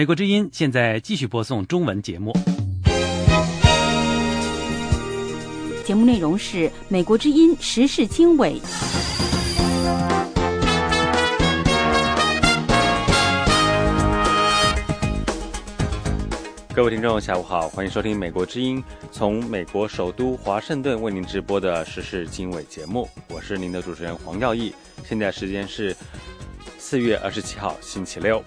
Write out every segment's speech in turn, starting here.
美国之音现在继续播送中文节目。节目内容是美国之音时事经纬。各位听众，下午好，欢迎收听美国之音从美国首都华盛顿为您直播的时事经纬节目，我是您的主持人黄耀义。现在时间是四月二十七号星期六。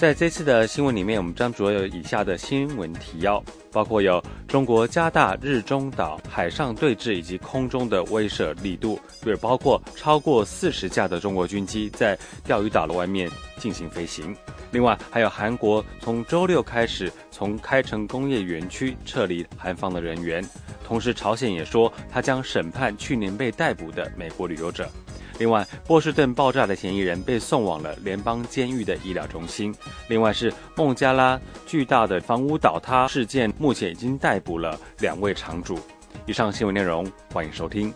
在这次的新闻里面，我们将主要有以下的新闻提要，包括有中国加大日中岛海上对峙以及空中的威慑力度，也包括超过四十架的中国军机在钓鱼岛的外面进行飞行。另外，还有韩国从周六开始从开城工业园区撤离韩方的人员，同时朝鲜也说他将审判去年被逮捕的美国旅游者。另外，波士顿爆炸的嫌疑人被送往了联邦监狱的医疗中心。另外是孟加拉巨大的房屋倒塌事件，目前已经逮捕了两位场主。以上新闻内容，欢迎收听。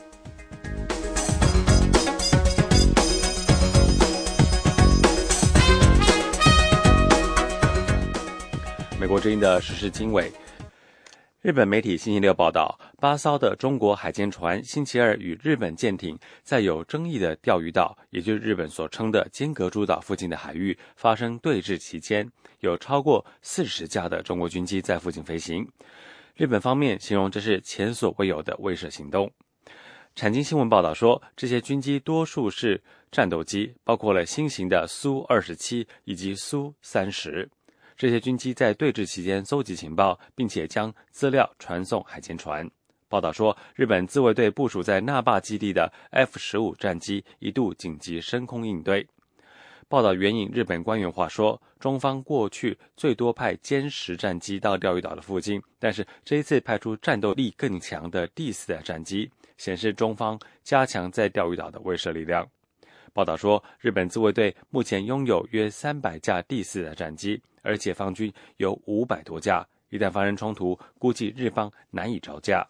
美国之音的时事经纬。日本媒体星期六报道，巴骚的中国海监船星期二与日本舰艇在有争议的钓鱼岛，也就是日本所称的尖阁诸岛附近的海域发生对峙期间，有超过四十架的中国军机在附近飞行。日本方面形容这是前所未有的威慑行动。产经新闻报道说，这些军机多数是战斗机，包括了新型的苏二十七以及苏三十。这些军机在对峙期间搜集情报，并且将资料传送海监船。报道说，日本自卫队部署在那霸基地的 F 十五战机一度紧急升空应对。报道援引日本官员话说，中方过去最多派歼十战机到钓鱼岛的附近，但是这一次派出战斗力更强的第四代战机，显示中方加强在钓鱼岛的威慑力量。报道说，日本自卫队目前拥有约三百架第四代战机。而解放军有五百多架，一旦发生冲突，估计日方难以招架。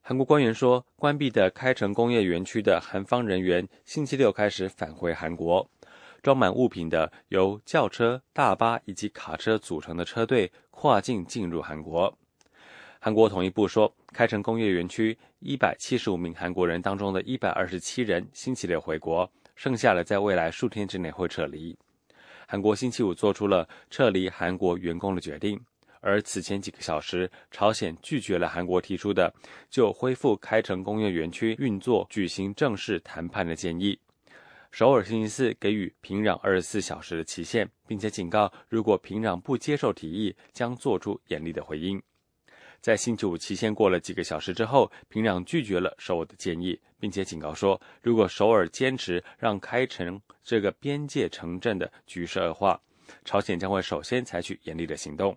韩国官员说，关闭的开城工业园区的韩方人员星期六开始返回韩国，装满物品的由轿车、大巴以及卡车组成的车队跨境进入韩国。韩国统一部说，开城工业园区一百七十五名韩国人当中的一百二十七人星期六回国，剩下的在未来数天之内会撤离。韩国星期五做出了撤离韩国员工的决定，而此前几个小时，朝鲜拒绝了韩国提出的就恢复开城工业园区运作举行正式谈判的建议。首尔星期四给予平壤二十四小时的期限，并且警告，如果平壤不接受提议，将做出严厉的回应。在星期五期限过了几个小时之后，平壤拒绝了首尔的建议，并且警告说，如果首尔坚持让开城这个边界城镇的局势恶化，朝鲜将会首先采取严厉的行动。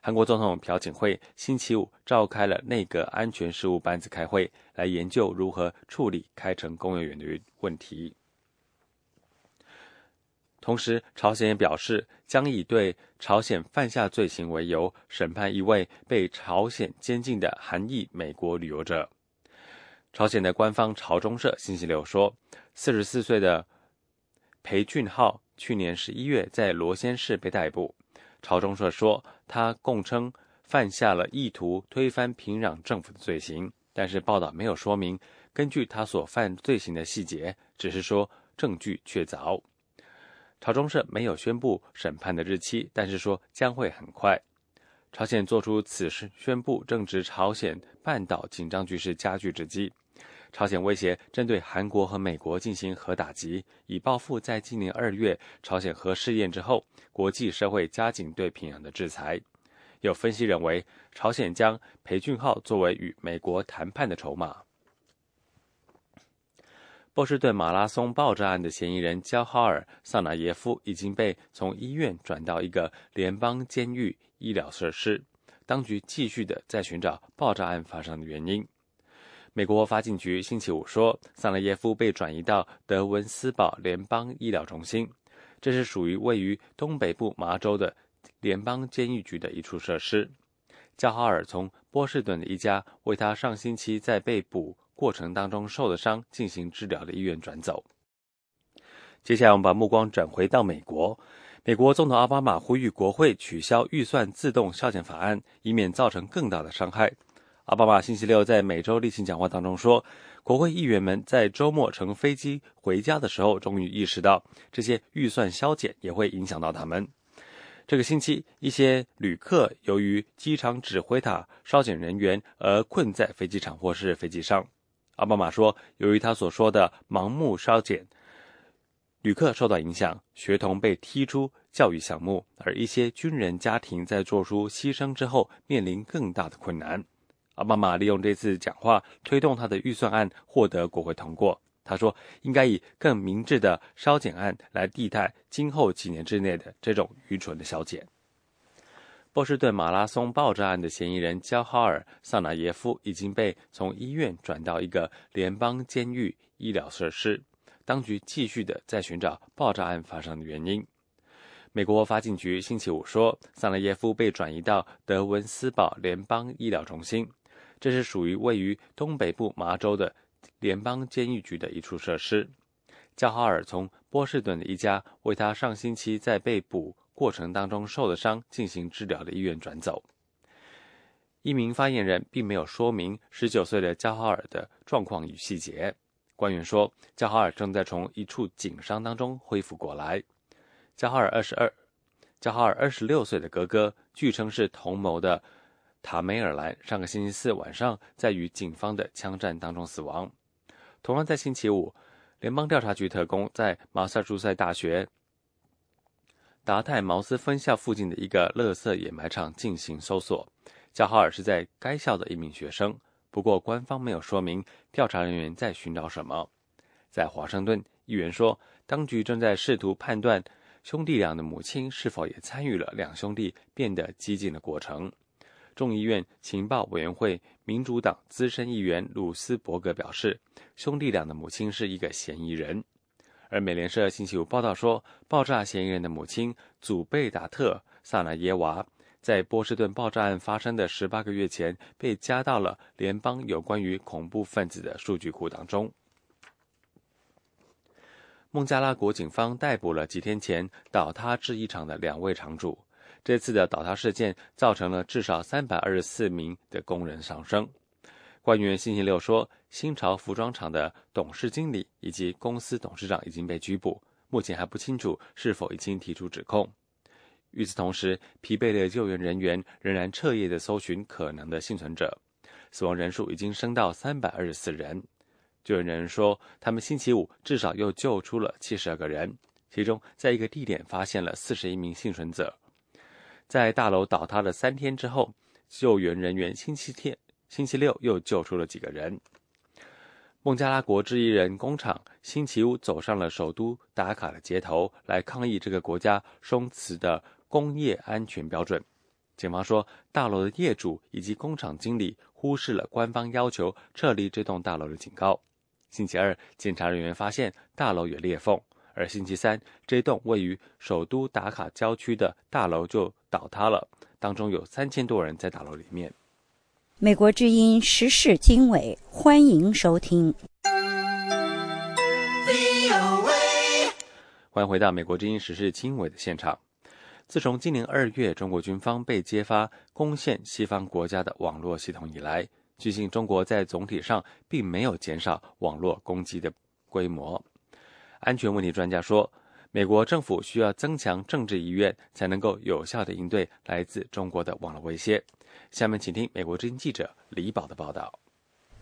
韩国总统朴槿惠星期五召开了内阁安全事务班子开会，来研究如何处理开城工业园的问题。同时，朝鲜也表示将以对朝鲜犯下罪行为由，审判一位被朝鲜监禁的韩裔美国旅游者。朝鲜的官方朝中社星期六说，四十四岁的裴俊浩去年十一月在罗先市被逮捕。朝中社说，他供称犯下了意图推翻平壤政府的罪行，但是报道没有说明根据他所犯罪行的细节，只是说证据确凿。朝中社没有宣布审判的日期，但是说将会很快。朝鲜做出此事宣布，正值朝鲜半岛紧张局势加剧之际。朝鲜威胁针对韩国和美国进行核打击，以报复在今年二月朝鲜核试验之后，国际社会加紧对平壤的制裁。有分析认为，朝鲜将裴俊浩作为与美国谈判的筹码。波士顿马拉松爆炸案的嫌疑人焦哈尔·萨纳耶夫已经被从医院转到一个联邦监狱医疗设施。当局继续的在寻找爆炸案发生的原因。美国法警局星期五说，萨纳耶夫被转移到德文斯堡联邦医疗中心，这是属于位于东北部麻州的联邦监狱局的一处设施。焦哈尔从波士顿的一家为他上星期在被捕。过程当中受的伤进行治疗的医院转走。接下来，我们把目光转回到美国。美国总统奥巴马呼吁国会取消预算自动削减法案，以免造成更大的伤害。奥巴马星期六在每周例行讲话当中说，国会议员们在周末乘飞机回家的时候，终于意识到这些预算削减也会影响到他们。这个星期，一些旅客由于机场指挥塔烧减人员而困在飞机场或是飞机上。奥巴马说，由于他所说的盲目烧减。旅客受到影响，学童被踢出教育项目，而一些军人家庭在做出牺牲之后面临更大的困难。奥巴马利用这次讲话推动他的预算案获得国会通过。他说，应该以更明智的削减案来替代今后几年之内的这种愚蠢的削减。波士顿马拉松爆炸案的嫌疑人焦哈尔·萨纳耶夫已经被从医院转到一个联邦监狱医疗设施。当局继续的在寻找爆炸案发生的原因。美国法警局星期五说，萨拉耶夫被转移到德文斯堡联邦医疗中心，这是属于位于东北部麻州的联邦监狱局的一处设施。加哈尔从波士顿的一家为他上星期在被捕过程当中受的伤进行治疗的医院转走。一名发言人并没有说明十九岁的加哈尔的状况与细节。官员说，加哈尔正在从一处颈伤当中恢复过来。加哈尔二十二，加哈尔二十六岁的哥哥，据称是同谋的塔梅尔兰，上个星期四晚上在与警方的枪战当中死亡。同样在星期五，联邦调查局特工在马萨诸塞大学达泰茅斯分校附近的一个垃圾掩埋场进行搜索。加哈尔是在该校的一名学生。不过，官方没有说明调查人员在寻找什么。在华盛顿，议员说，当局正在试图判断兄弟俩的母亲是否也参与了两兄弟变得激进的过程。众议院情报委员会民主党资深议员鲁斯伯格表示，兄弟俩的母亲是一个嫌疑人。而美联社星期五报道说，爆炸嫌疑人的母亲祖贝达特·萨纳耶娃。在波士顿爆炸案发生的十八个月前，被加到了联邦有关于恐怖分子的数据库当中。孟加拉国警方逮捕了几天前倒塌制衣厂的两位厂主。这次的倒塌事件造成了至少三百二十四名的工人丧生。官员星期六说，新潮服装厂的董事经理以及公司董事长已经被拘捕，目前还不清楚是否已经提出指控。与此同时，疲惫的救援人员仍然彻夜的搜寻可能的幸存者，死亡人数已经升到三百二十四人。救援人员说，他们星期五至少又救出了七十二个人，其中在一个地点发现了四十一名幸存者。在大楼倒塌的三天之后，救援人员星期天、星期六又救出了几个人。孟加拉国制衣人工厂星期五走上了首都达卡的街头，来抗议这个国家松弛的。工业安全标准，警方说，大楼的业主以及工厂经理忽视了官方要求撤离这栋大楼的警告。星期二，检查人员发现大楼有裂缝，而星期三，这栋位于首都达卡郊区的大楼就倒塌了，当中有三千多人在大楼里面。美国之音时事经纬，欢迎收听。欢迎回到美国之音时事经纬的现场。自从今年二月中国军方被揭发攻陷西方国家的网络系统以来，据信中国在总体上并没有减少网络攻击的规模。安全问题专家说，美国政府需要增强政治意愿，才能够有效的应对来自中国的网络威胁。下面请听美国之音记者李宝的报道。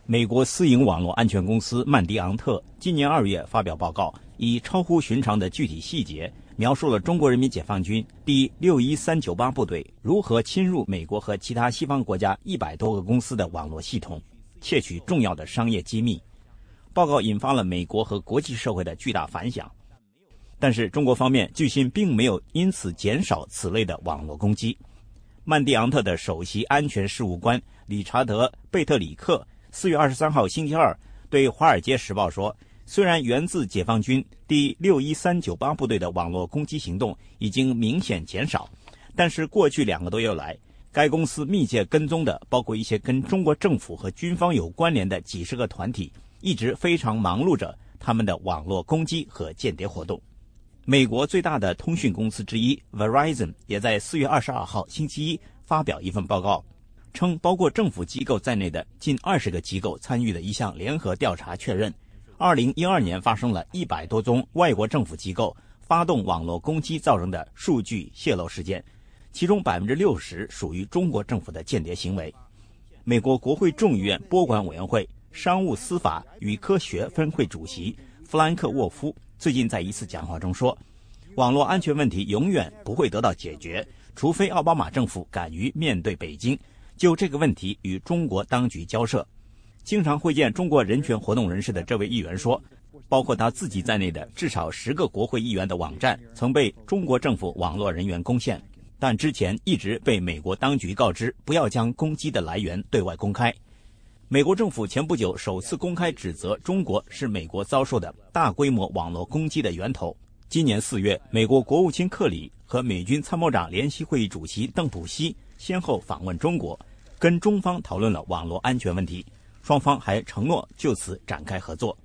美国私营网络安全公司曼迪昂特今年二月发表报告，以超乎寻常的具体细节。描述了中国人民解放军第六一三九八部队如何侵入美国和其他西方国家一百多个公司的网络系统，窃取重要的商业机密。报告引发了美国和国际社会的巨大反响。但是，中国方面据信并没有因此减少此类的网络攻击。曼蒂昂特的首席安全事务官理查德·贝特里克四月二十三号星期二对《华尔街时报》说。虽然源自解放军第六一三九八部队的网络攻击行动已经明显减少，但是过去两个多月来，该公司密切跟踪的包括一些跟中国政府和军方有关联的几十个团体，一直非常忙碌着他们的网络攻击和间谍活动。美国最大的通讯公司之一 Verizon 也在四月二十二号星期一发表一份报告，称包括政府机构在内的近二十个机构参与的一项联合调查确认，二零一二年发生了一百多宗外国政府机构发动网络攻击造成的数据泄露事件，其中百分之六十属于中国政府的间谍行为。美国国会众议院拨管委员会商务、司法与科学分会主席弗兰克沃夫。最近在一次讲话中说，网络安全问题永远不会得到解决，除非奥巴马政府敢于面对北京，就这个问题与中国当局交涉。经常会见中国人权活动人士的这位议员说，包括他自己在内的至少十个国会议员的网站曾被中国政府网络人员攻陷，但之前一直被美国当局告知不要将攻击的来源对外公开。美国政府前不久首次公开指责中国是美国遭受的大规模网络攻击的源头。今年四月，美国国务卿克里和美军参谋长联席会议主席邓普西先后访问中国，跟中方讨论了网络安全问题。双方还承诺就此展开合作。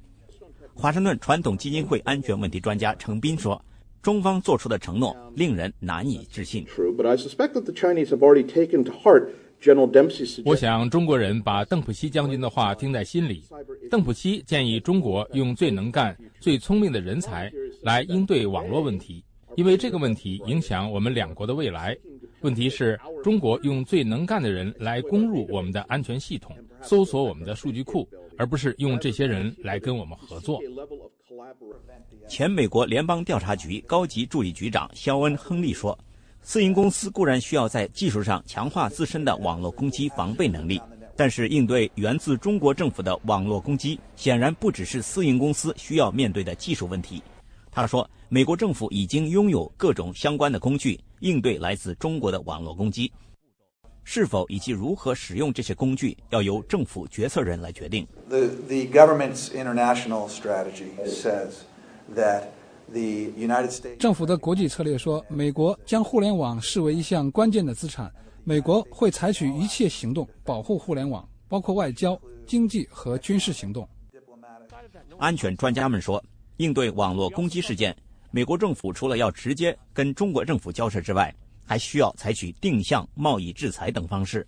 华盛顿传统基金会安全问题专家程斌说：“中方做出的承诺令人难以置信。” True, but I suspect that the Chinese have already taken to heart. 我想中国人把邓普西将军的话听在心里。邓普西建议中国用最能干、最聪明的人才来应对网络问题，因为这个问题影响我们两国的未来。问题是，中国用最能干的人来攻入我们的安全系统，搜索我们的数据库，而不是用这些人来跟我们合作。前美国联邦调查局高级助理局长肖恩·亨利说。私营公司固然需要在技术上强化自身的网络攻击防备能力，但是应对源自中国政府的网络攻击，显然不只是私营公司需要面对的技术问题。他说，美国政府已经拥有各种相关的工具应对来自中国的网络攻击，是否以及如何使用这些工具，要由政府决策人来决定。The the government's international strategy says that. 政府的国际策略说，美国将互联网视为一项关键的资产，美国会采取一切行动保护互联网，包括外交、经济和军事行动。安全专家们说，应对网络攻击事件，美国政府除了要直接跟中国政府交涉之外，还需要采取定向贸易制裁等方式，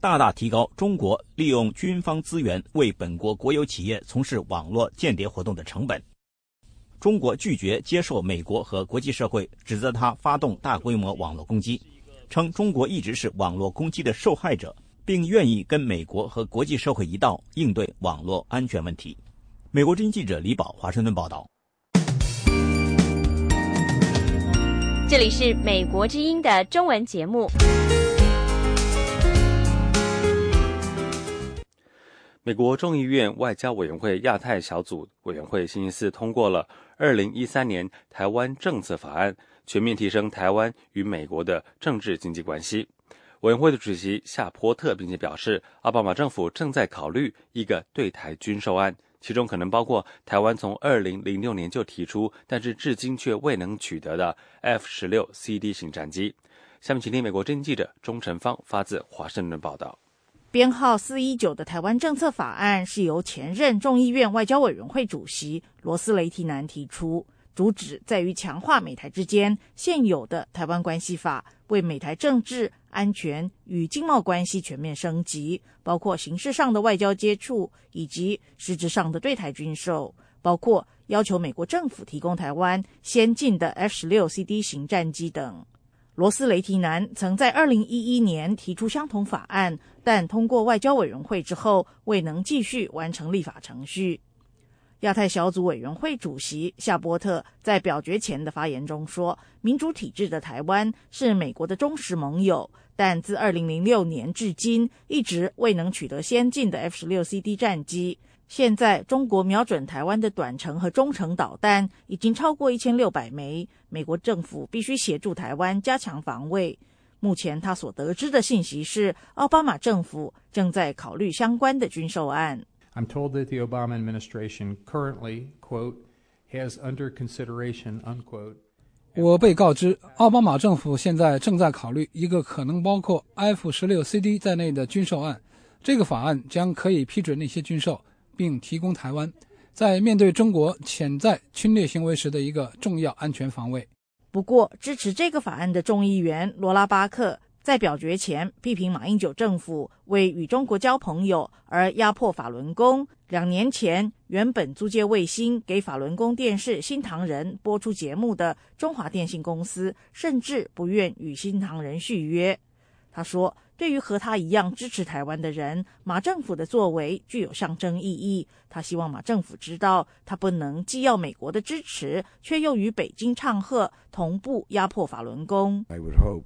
大大提高中国利用军方资源为本国国有企业从事网络间谍活动的成本。中国拒绝接受美国和国际社会指责他发动大规模网络攻击，称中国一直是网络攻击的受害者，并愿意跟美国和国际社会一道应对网络安全问题。美国之音记者李宝华盛顿报道。这里是美国之音的中文节目。美国众议院外交委员会亚太小组委员会星期四通过了。二零一三年台湾政策法案全面提升台湾与美国的政治经济关系。委员会的主席夏波特并且表示，奥巴马政府正在考虑一个对台军售案，其中可能包括台湾从二零零六年就提出，但是至今却未能取得的 F 十六 CD 型战机。下面请听美国侦记者钟成芳发自华盛顿报道。编号四一九的台湾政策法案是由前任众议院外交委员会主席罗斯雷提南提出，主旨在于强化美台之间现有的台湾关系法，为美台政治、安全与经贸关系全面升级，包括形式上的外交接触以及实质上的对台军售，包括要求美国政府提供台湾先进的 F 十六 CD 型战机等。罗斯雷提南曾在二零一一年提出相同法案，但通过外交委员会之后未能继续完成立法程序。亚太小组委员会主席夏波特在表决前的发言中说：“民主体制的台湾是美国的忠实盟友，但自二零零六年至今一直未能取得先进的 F 十六 CD 战机。”现在，中国瞄准台湾的短程和中程导弹已经超过一千六百枚。美国政府必须协助台湾加强防卫。目前，他所得知的信息是，奥巴马政府正在考虑相关的军售案。I'm told that the Obama administration currently quote has under consideration unquote。我被告知，奥巴马政府现在正在考虑一个可能包括 F 十六 CD 在内的军售案。这个法案将可以批准那些军售。并提供台湾，在面对中国潜在侵略行为时的一个重要安全防卫。不过，支持这个法案的众议员罗拉巴克在表决前批评马英九政府为与中国交朋友而压迫法轮功。两年前，原本租借卫星给法轮功电视《新唐人》播出节目的中华电信公司，甚至不愿与新唐人续约。他说：“对于和他一样支持台湾的人，马政府的作为具有象征意义。他希望马政府知道，他不能既要美国的支持，却又与北京唱和，同步压迫法轮功。” I would hope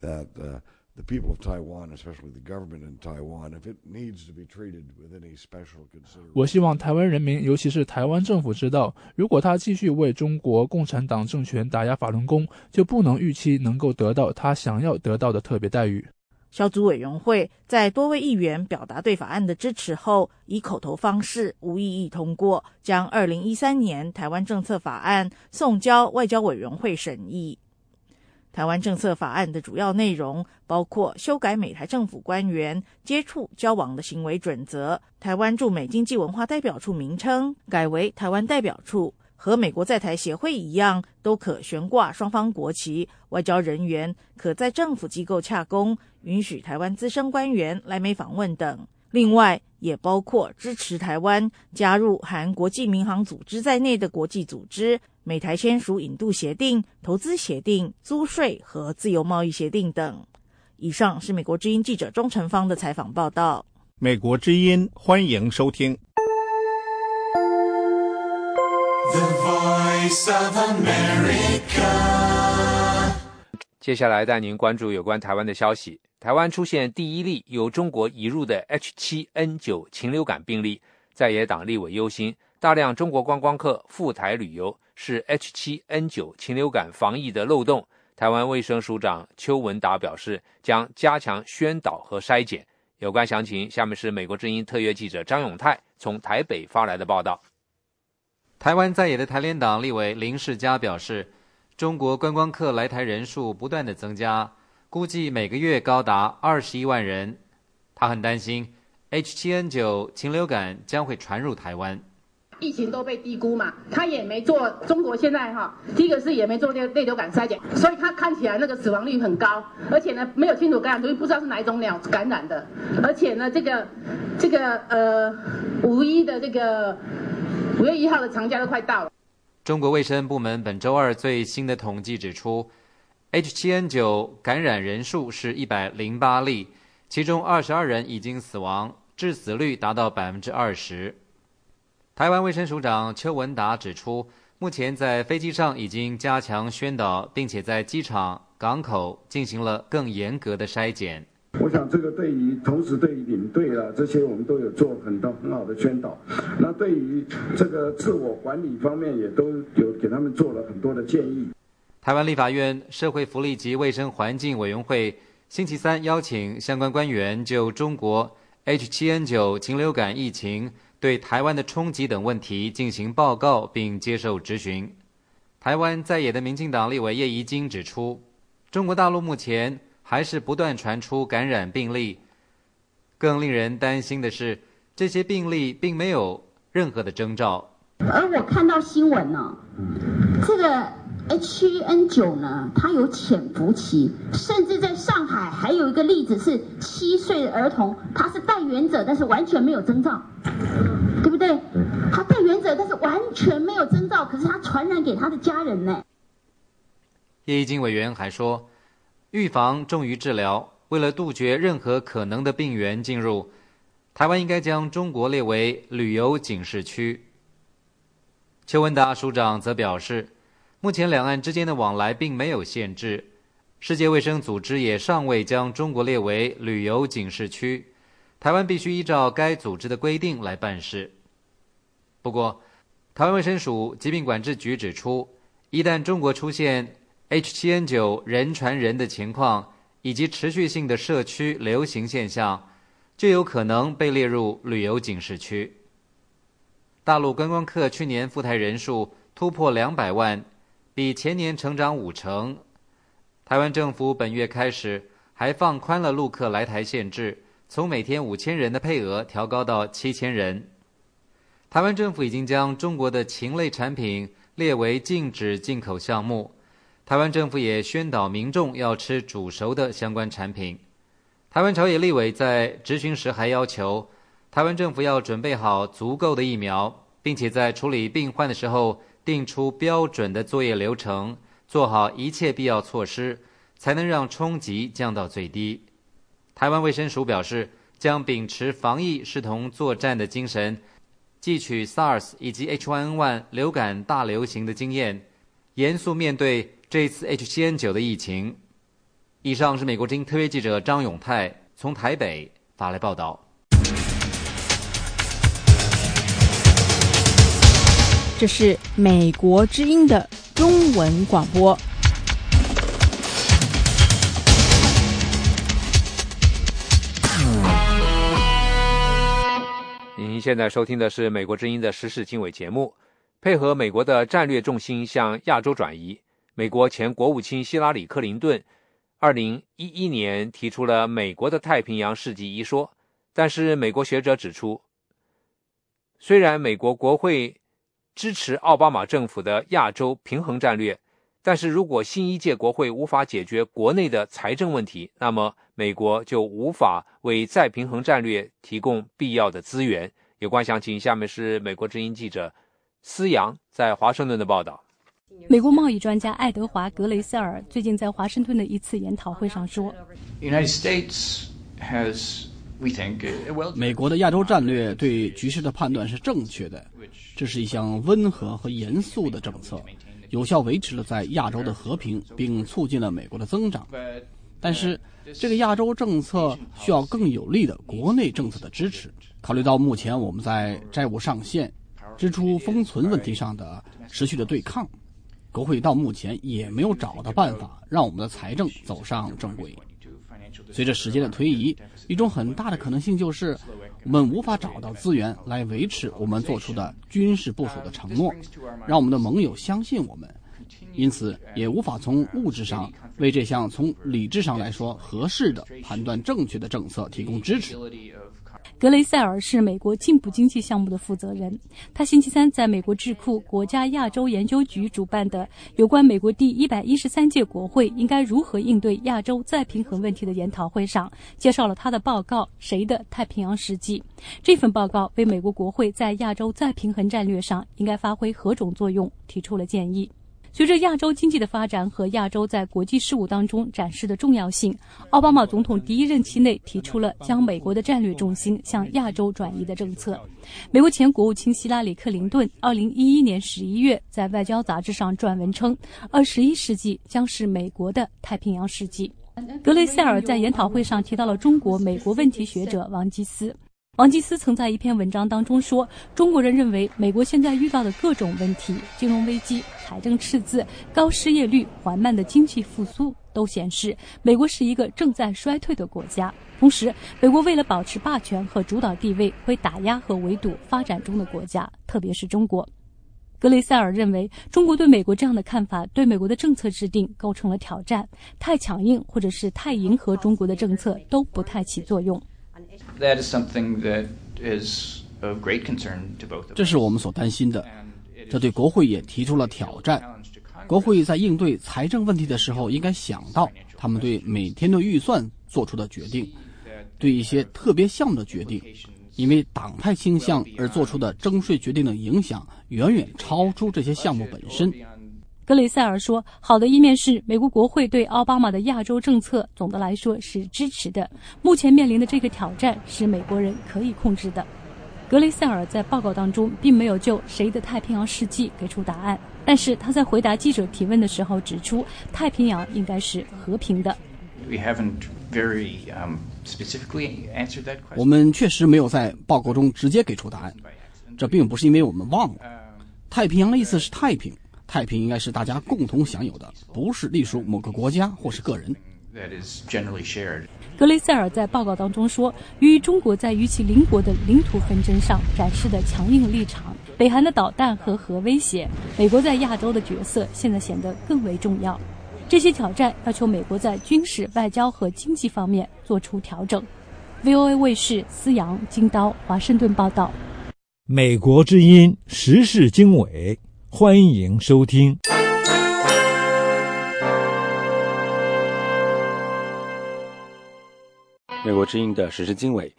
that the people of Taiwan, especially the government in Taiwan, if it needs to be treated with any special consideration. 我希望台湾人民，尤其是台湾政府知道，如果他继续为中国共产党政权打压法轮功，就不能预期能够得到他想要得到的特别待遇。小组委员会在多位议员表达对法案的支持后，以口头方式无异议通过，将二零一三年台湾政策法案送交外交委员会审议。台湾政策法案的主要内容包括修改美台政府官员接触交往的行为准则，台湾驻美经济文化代表处名称改为台湾代表处，和美国在台协会一样，都可悬挂双方国旗。外交人员可在政府机构洽公，允许台湾资深官员来美访问等。另外，也包括支持台湾加入含国际民航组织在内的国际组织。美台签署引渡协定、投资协定、租税和自由贸易协定等。以上是美国之音记者钟成芳的采访报道。美国之音欢迎收听。接下来带您关注有关台湾的消息。台湾出现第一例由中国移入的 H7N9 禽流感病例，在野党立委忧心，大量中国观光客赴台旅游。是 H7N9 禽流感防疫的漏洞。台湾卫生署长邱文达表示，将加强宣导和筛检。有关详情，下面是美国之音特约记者张永泰从台北发来的报道。台湾在野的台联党立委林世嘉表示，中国观光客来台人数不断的增加，估计每个月高达二十一万人。他很担心 H7N9 禽流感将会传入台湾。疫情都被低估嘛，他也没做。中国现在哈，第一个是也没做类类流感筛检，所以他看起来那个死亡率很高，而且呢没有清楚感染，所以不知道是哪一种鸟感染的。而且呢，这个这个呃五一的这个五月一号的长假都快到了。中国卫生部门本周二最新的统计指出，H7N9 感染人数是一百零八例，其中二十二人已经死亡，致死率达到百分之二十。台湾卫生署长邱文达指出，目前在飞机上已经加强宣导，并且在机场、港口进行了更严格的筛检。我想，这个对于同时对于领队啊这些，我们都有做很多很好的宣导。那对于这个自我管理方面，也都有给他们做了很多的建议。台湾立法院社会福利及卫生环境委员会星期三邀请相关官员就中国 H7N9 禽流感疫情。对台湾的冲击等问题进行报告并接受质询。台湾在野的民进党立委叶宜津指出，中国大陆目前还是不断传出感染病例。更令人担心的是，这些病例并没有任何的征兆。而我看到新闻呢，这个。H7N9 呢，它有潜伏期，甚至在上海还有一个例子是七岁的儿童，他是带源者，但是完全没有征兆，对不对？他带源者，但是完全没有征兆，可是他传染给他的家人呢。叶一金委员还说，预防重于治疗，为了杜绝任何可能的病源进入，台湾应该将中国列为旅游警示区。邱文达署长则表示。目前两岸之间的往来并没有限制，世界卫生组织也尚未将中国列为旅游警示区，台湾必须依照该组织的规定来办事。不过，台湾卫生署疾病管制局指出，一旦中国出现 H7N9 人传人的情况，以及持续性的社区流行现象，就有可能被列入旅游警示区。大陆观光客去年赴台人数突破两百万。比前年成长五成。台湾政府本月开始还放宽了陆客来台限制，从每天五千人的配额调高到七千人。台湾政府已经将中国的禽类产品列为禁止进口项目。台湾政府也宣导民众要吃煮熟的相关产品。台湾朝野立委在质询时还要求，台湾政府要准备好足够的疫苗，并且在处理病患的时候定出标准的作业流程，做好一切必要措施，才能让冲击降到最低。台湾卫生署表示，将秉持防疫视同作战的精神。汲取 SARS 以及 H1N1 流感大流行的经验，严肃面对这次 H7N9 的疫情。以上是美国之音特约记者张永泰从台北发来报道。这是美国之音的中文广播。您现在收听的是美国之音的时事经纬节目。配合美国的战略重心向亚洲转移，美国前国务卿希拉里·克林顿二零一一年提出了“美国的太平洋世纪”一说。但是，美国学者指出，虽然美国国会支持奥巴马政府的亚洲平衡战略，但是如果新一届国会无法解决国内的财政问题，那么美国就无法为再平衡战略提供必要的资源。有关详情，下面是美国之音记者思阳在华盛顿的报道。美国贸易专家爱德华·格雷塞尔最近在华盛顿的一次研讨会上说：“ 美国的亚洲战略对局势的判断是正确的，这是一项温和和严肃的政策，有效维持了在亚洲的和平，并促进了美国的增长。但是，这个亚洲政策需要更有力的国内政策的支持。”考虑到目前我们在债务上限、支出封存问题上的持续的对抗，国会到目前也没有找到办法让我们的财政走上正轨。随着时间的推移，一种很大的可能性就是我们无法找到资源来维持我们做出的军事部署的承诺，让我们的盟友相信我们，因此也无法从物质上为这项从理智上来说合适的、判断正确的政策提供支持。格雷塞尔是美国进步经济项目的负责人。他星期三在美国智库国家亚洲研究局主办的有关美国第一百一十三届国会应该如何应对亚洲再平衡问题的研讨会上，介绍了他的报告《谁的太平洋世纪》。这份报告为美国国会在亚洲再平衡战略上应该发挥何种作用提出了建议。随着亚洲经济的发展和亚洲在国际事务当中展示的重要性，奥巴马总统第一任期内提出了将美国的战略重心向亚洲转移的政策。美国前国务卿希拉里·克林顿二零一一年十一月在《外交》杂志上撰文称：“二十一世纪将是美国的太平洋世纪。”格雷塞尔在研讨会上提到了中国美国问题学者王基思。王基斯曾在一篇文章当中说：“中国人认为美国现在遇到的各种问题——金融危机、财政赤字、高失业率、缓慢的经济复苏，都显示美国是一个正在衰退的国家。同时，美国为了保持霸权和主导地位，会打压和围堵发展中的国家，特别是中国。”格雷塞尔认为，中国对美国这样的看法对美国的政策制定构成了挑战。太强硬或者是太迎合中国的政策都不太起作用。That is something that is a great concern to both 这是我们所担心的，这对国会也提出了挑战。国会在应对财政问题的时候，应该想到他们对每天的预算做出的决定，对一些特别项目的决定，因为党派倾向而做出的征税决定的影响远远超出这些项目本身。格雷塞尔说：“好的一面是，美国国会对奥巴马的亚洲政策总的来说是支持的。目前面临的这个挑战是美国人可以控制的。”格雷塞尔在报告当中并没有就谁的太平洋世纪给出答案，但是他在回答记者提问的时候指出，太平洋应该是和平的。我们确实没有在报告中直接给出答案，这并不是因为我们忘了。太平洋的意思是太平。太平应该是大家共同享有的，不是隶属某个国家或是个人。格雷塞尔在报告当中说，由于中国在与其邻国的领土纷争上展示的强硬立场，北韩的导弹和核威胁，美国在亚洲的角色现在显得更为重要。这些挑战要求美国在军事、外交和经济方面做出调整。VOA 卫视思阳、金刀华盛顿报道。美国之音时事经纬，欢迎收听。美国之音的时事经纬，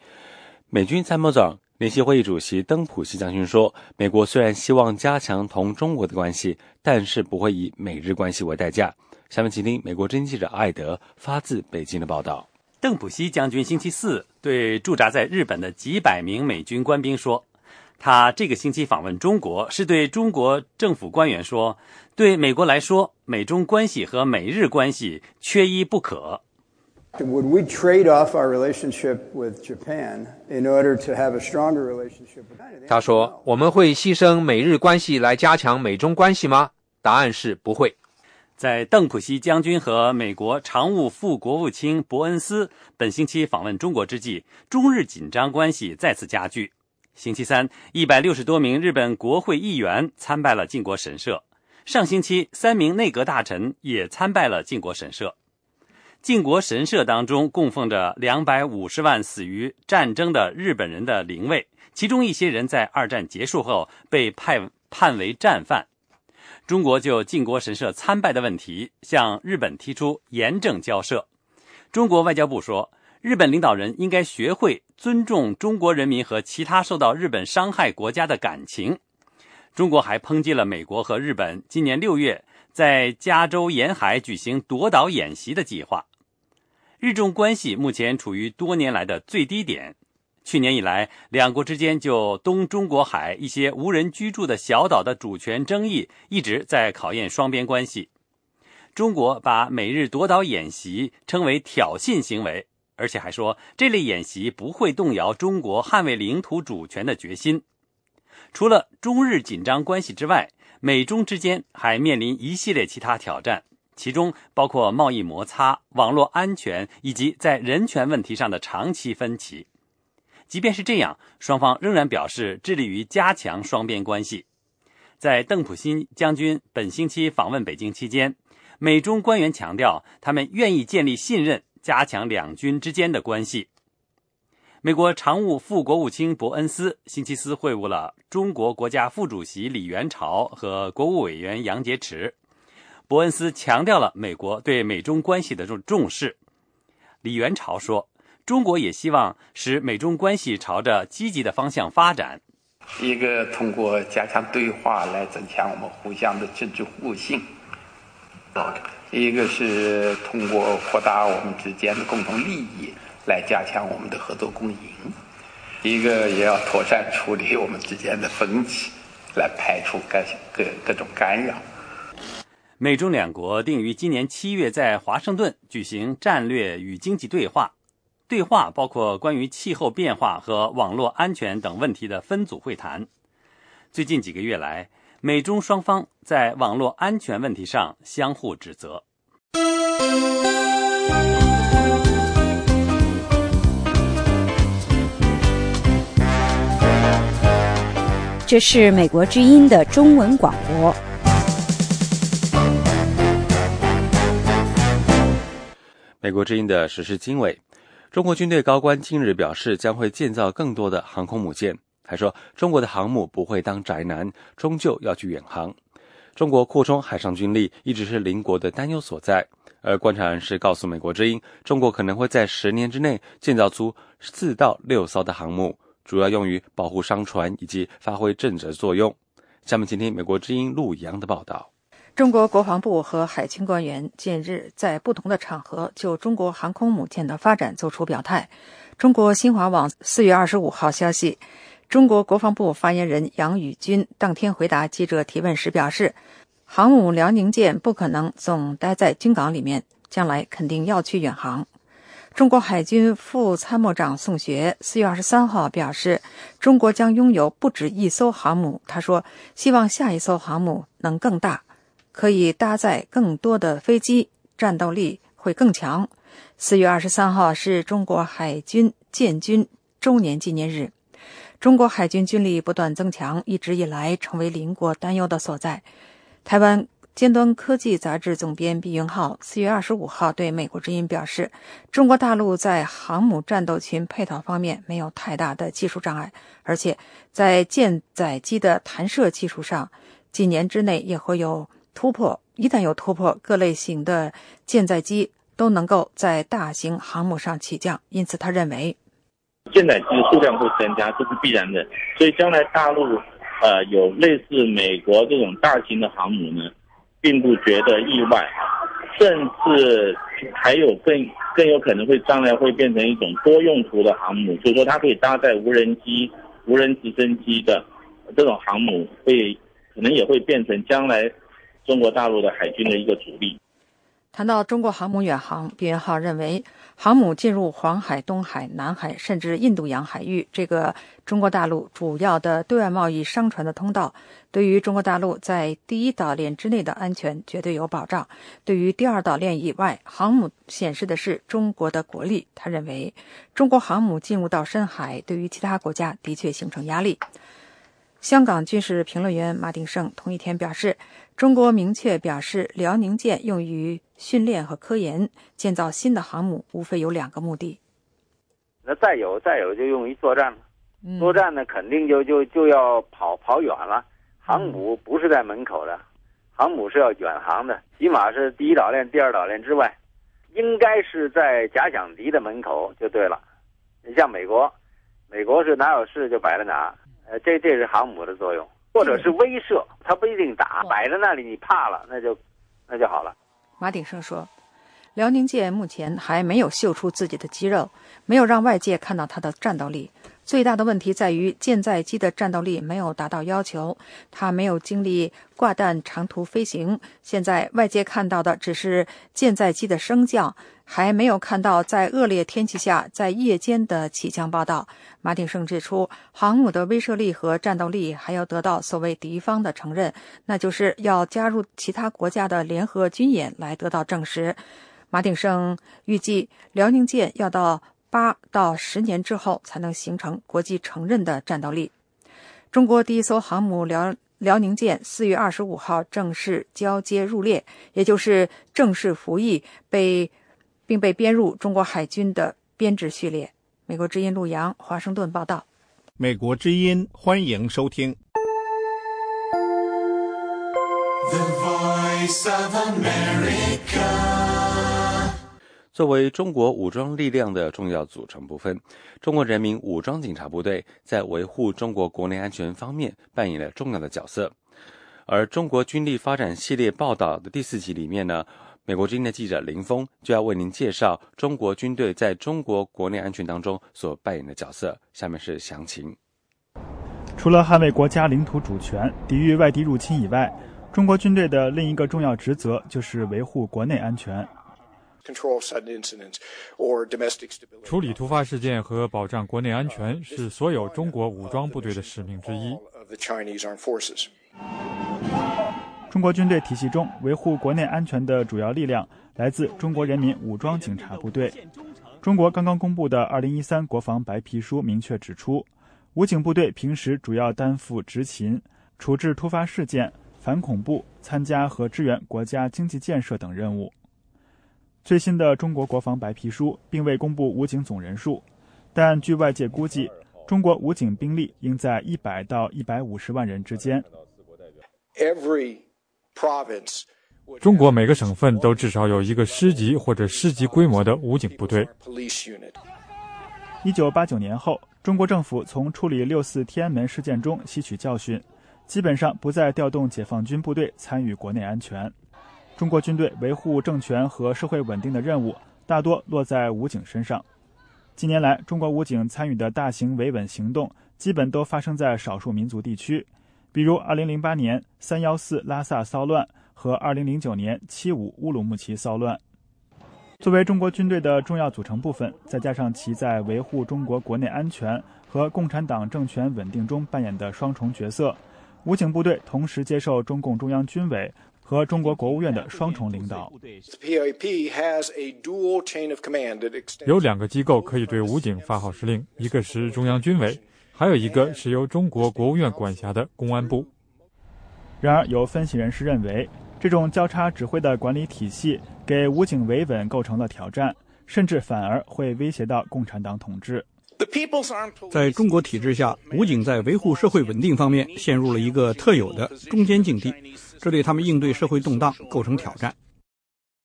美军参谋长。联席会议主席登普西将军说：“美国虽然希望加强同中国的关系，但是不会以美日关系为代价。”下面请听美国侦记者艾德发自北京的报道。邓普西将军星期四对驻扎在日本的几百名美军官兵说：“他这个星期访问中国，是对中国政府官员说，对美国来说，美中关系和美日关系缺一不可。” Would we trade off our relationship with Japan in order to have a stronger relationship with? 他说：“我们会牺牲美日关系来加强美中关系吗？”答案是不会。在邓普西将军和美国常务副国务卿伯恩斯本星期访问中国之际，中日紧张关系再次加剧。星期三，一百六十多名日本国会议员参拜了靖国神社。上星期，三名内阁大臣也参拜了靖国神社。靖国神社当中供奉着两百五十万死于战争的日本人的灵位，其中一些人在二战结束后被判判为战犯。中国就靖国神社参拜的问题向日本提出严正交涉。中国外交部说，日本领导人应该学会尊重中国人民和其他受到日本伤害国家的感情。中国还抨击了美国和日本今年六月在加州沿海举行夺岛演习的计划。日中关系目前处于多年来的最低点。去年以来，两国之间就东中国海一些无人居住的小岛的主权争议一直在考验双边关系。中国把美日夺岛演习称为挑衅行为，而且还说这类演习不会动摇中国捍卫领土主权的决心。除了中日紧张关系之外，美中之间还面临一系列其他挑战。其中包括贸易摩擦、网络安全以及在人权问题上的长期分歧。即便是这样，双方仍然表示致力于加强双边关系。在邓普西将军本星期访问北京期间，美中官员强调他们愿意建立信任，加强两军之间的关系。美国常务副国务卿伯恩斯星期四会晤了中国国家副主席李元朝和国务委员杨洁篪。伯恩斯强调了美国对美中关系的重重视。李元朝说：“中国也希望使美中关系朝着积极的方向发展。一个通过加强对话来增强我们互相的政治互信；一个是通过扩大我们之间的共同利益来加强我们的合作共赢；一个也要妥善处理我们之间的分歧，来排除各各各种干扰。”美中两国定于今年七月在华盛顿举行战略与经济对话，对话包括关于气候变化和网络安全等问题的分组会谈。最近几个月来，美中双方在网络安全问题上相互指责。这是美国之音的中文广播。美国之音的实时经纬，中国军队高官近日表示将会建造更多的航空母舰，还说中国的航母不会当宅男，终究要去远航。中国扩充海上军力一直是邻国的担忧所在，而观察人士告诉美国之音，中国可能会在十年之内建造出四到六艘的航母，主要用于保护商船以及发挥政治作用。下面请听美国之音陆洋的报道。中国国防部和海军官员近日在不同的场合就中国航空母舰的发展作出表态。中国新华网四月二十五号消息，中国国防部发言人杨宇军当天回答记者提问时表示，航母辽宁舰不可能总待在军港里面，将来肯定要去远航。中国海军副参谋长宋学四月二十三号表示，中国将拥有不止一艘航母。他说，希望下一艘航母能更大。可以搭载更多的飞机，战斗力会更强。四月二十三号是中国海军建军周年纪念日，中国海军军力不断增强，一直以来成为邻国担忧的所在。台湾尖端科技杂志总编毕云浩四月二十五号对美国之音表示，中国大陆在航母战斗群配套方面没有太大的技术障碍，而且在舰载机的弹射技术上，几年之内也会有突破。一旦有突破，各类型的舰载机都能够在大型航母上起降。因此，他认为，舰载机的数量会增加，这是必然的。所以，将来大陆呃有类似美国这种大型的航母呢？并不觉得意外，甚至还有更更有可能会将来会变成一种多用途的航母，就是说它可以搭载无人机、无人直升机的这种航母，会可能也会变成将来中国大陆的海军的一个主力。谈到中国航母远航，毕元浩认为，航母进入黄海、东海、南海，甚至印度洋海域这个中国大陆主要的对外贸易商船的通道，对于中国大陆在第一岛链之内的安全绝对有保障。对于第二岛链以外，航母显示的是中国的国力。他认为，中国航母进入到深海，对于其他国家的确形成压力。香港军事评论员马鼎盛同一天表示，中国明确表示，辽宁舰用于训练和科研，建造新的航母无非有两个目的。那再有再有就用于作战了，作战呢肯定就就就要跑跑远了。航母不是在门口的，航母是要远航的，起码是第一岛链、第二岛链之外，应该是在假想敌的门口就对了。你像美国，美国是哪有事就摆在哪。呃，这这是航母的作用，或者是威慑，它不一定打，摆在那里你怕了，那就那就好了。马鼎盛说，辽宁舰目前还没有秀出自己的肌肉，没有让外界看到它的战斗力。最大的问题在于舰载机的战斗力没有达到要求，它没有经历挂弹长途飞行。现在外界看到的只是舰载机的升降，还没有看到在恶劣天气下在夜间的起降报道。马鼎盛指出，航母的威慑力和战斗力还要得到所谓敌方的承认，那就是要加入其他国家的联合军演来得到证实。马鼎盛预计，辽宁舰要到。八到十年之后才能形成国际承认的战斗力。中国第一艘航母辽辽宁舰四月二十五号正式交接入列，也就是正式服役，被并被编入中国海军的编制序列。美国之音陆洋华盛顿报道。美国之音欢迎收听。The Voice of America。作为中国武装力量的重要组成部分，中国人民武装警察部队在维护中国国内安全方面扮演了重要的角色。而中国军力发展系列报道的第四集里面呢，美国之音的记者林峰就要为您介绍中国军队在中国国内安全当中所扮演的角色。下面是详情。除了捍卫国家领土主权、抵御外敌入侵以外，中国军队的另一个重要职责就是维护国内安全。处理突发事件和保障国内安全是所有中国武装部队的使命之一。中国军队体系中，维护国内安全的主要力量来自中国人民武装警察部队。中国刚刚公布的《二零一三国防白皮书》明确指出，武警部队平时主要担负执勤、处置突发事件、反恐怖、参加和支援国家经济建设等任务。最新的中国国防白皮书并未公布武警总人数，但据外界估计，中国武警兵力应在一百到一百五十万人之间。中国每个省份都至少有一个师级或者师级规模的武警部队。一九八九年后，中国政府从处理六四天安门事件中吸取教训，基本上不再调动解放军部队参与国内安全。中国军队维护政权和社会稳定的任务大多落在武警身上。近年来，中国武警参与的大型维稳行动基本都发生在少数民族地区，比如2008年“三幺四”拉萨骚乱和2009年“七五”乌鲁木齐骚乱。作为中国军队的重要组成部分，再加上其在维护中国国内安全和共产党政权稳定中扮演的双重角色，武警部队同时接受中共中央军委。和中国国务院的双重领导，有两个机构可以对武警发号施令，一个是中央军委，还有一个是由中国国务院管辖的公安部。然而，有分析人士认为，这种交叉指挥的管理体系给武警维稳构成了挑战，甚至反而会威胁到共产党统治。在中国体制下，武警在维护社会稳定方面陷入了一个特有的中间境地，这对他们应对社会动荡构成挑战。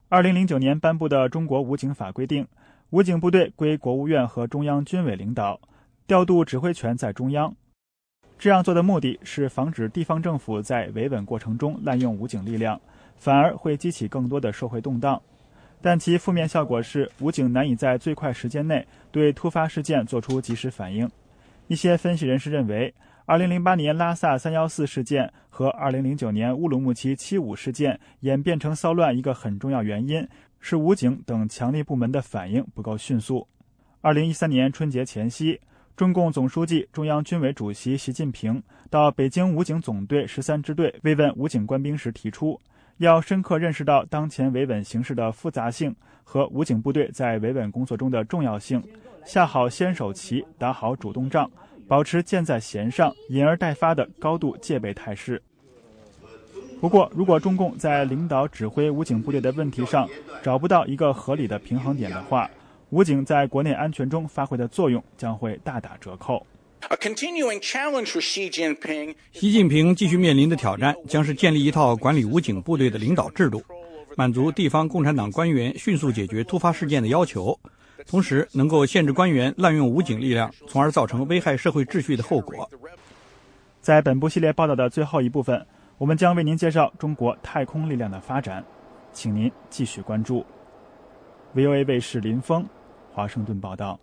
二零零九年颁布的《中国武警法》规定，武警部队归国务院和中央军委领导，调度指挥权在中央。这样做的目的是防止地方政府在维稳过程中滥用武警力量，反而会激起更多的社会动荡。但其负面效果是，武警难以在最快时间内对突发事件做出及时反应。一些分析人士认为，2008年拉萨314事件和2009年乌鲁木齐七五事件演变成骚乱一个很重要原因是武警等强力部门的反应不够迅速。2013年春节前夕。中共总书记、中央军委主席习近平到北京武警总队十三支队慰问武警官兵时提出，要深刻认识到当前维稳形势的复杂性和武警部队在维稳工作中的重要性，下好先手棋，打好主动仗，保持箭在弦上、引而待发的高度戒备态势。不过，如果中共在领导指挥武警部队的问题上找不到一个合理的平衡点的话，武警在国内安全中发挥的作用将会大打折扣。习近平继续面临的挑战将是建立一套管理武警部队的领导制度，满足地方共产党官员迅速解决突发事件的要求，同时能够限制官员滥用武警力量，从而造成危害社会秩序的后果。在本部系列报道的最后一部分，我们将为您介绍中国太空力量的发展，请您继续关注。VOA 卫视林峰。华盛顿报道。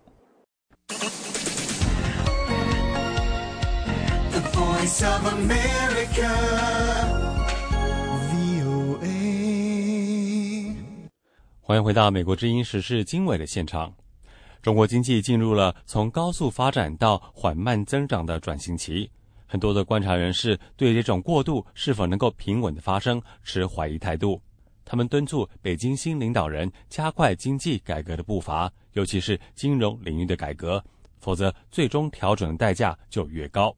欢迎回到美国之音时事经纬的现场。中国经济进入了从高速发展到缓慢增长的转型期，很多的观察人士对这种过渡是否能够平稳的发生持怀疑态度。他们敦促北京新领导人加快经济改革的步伐，尤其是金融领域的改革，否则最终调整的代价就越高。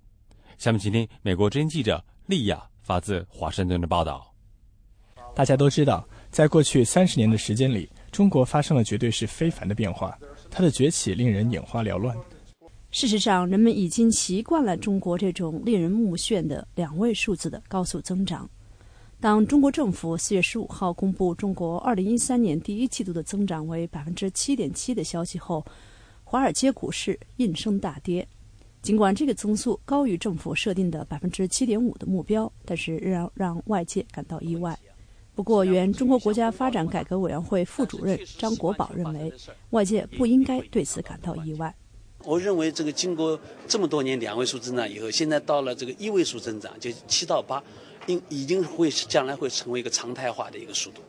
下面请听美国之音记者利亚发自华盛顿的报道。大家都知道，在过去三十年的时间里，中国发生了绝对是非凡的变化，它的崛起令人眼花缭乱。事实上，人们已经习惯了中国这种令人目眩的两位数字的高速增长。当中国政府四月十五号公布中国二零一三年第一季度的增长为百分之七点七的消息后，华尔街股市应声大跌。尽管这个增速高于政府设定的百分之七点五的目标，但是仍然让外界感到意外。不过，原中国国家发展改革委员会副主任张国宝认为，外界不应该对此感到意外。我认为，这个经过这么多年两位数增长以后，现在到了这个一位数增长，就七到八。应已经会将来会成为一个常态化的一个速度。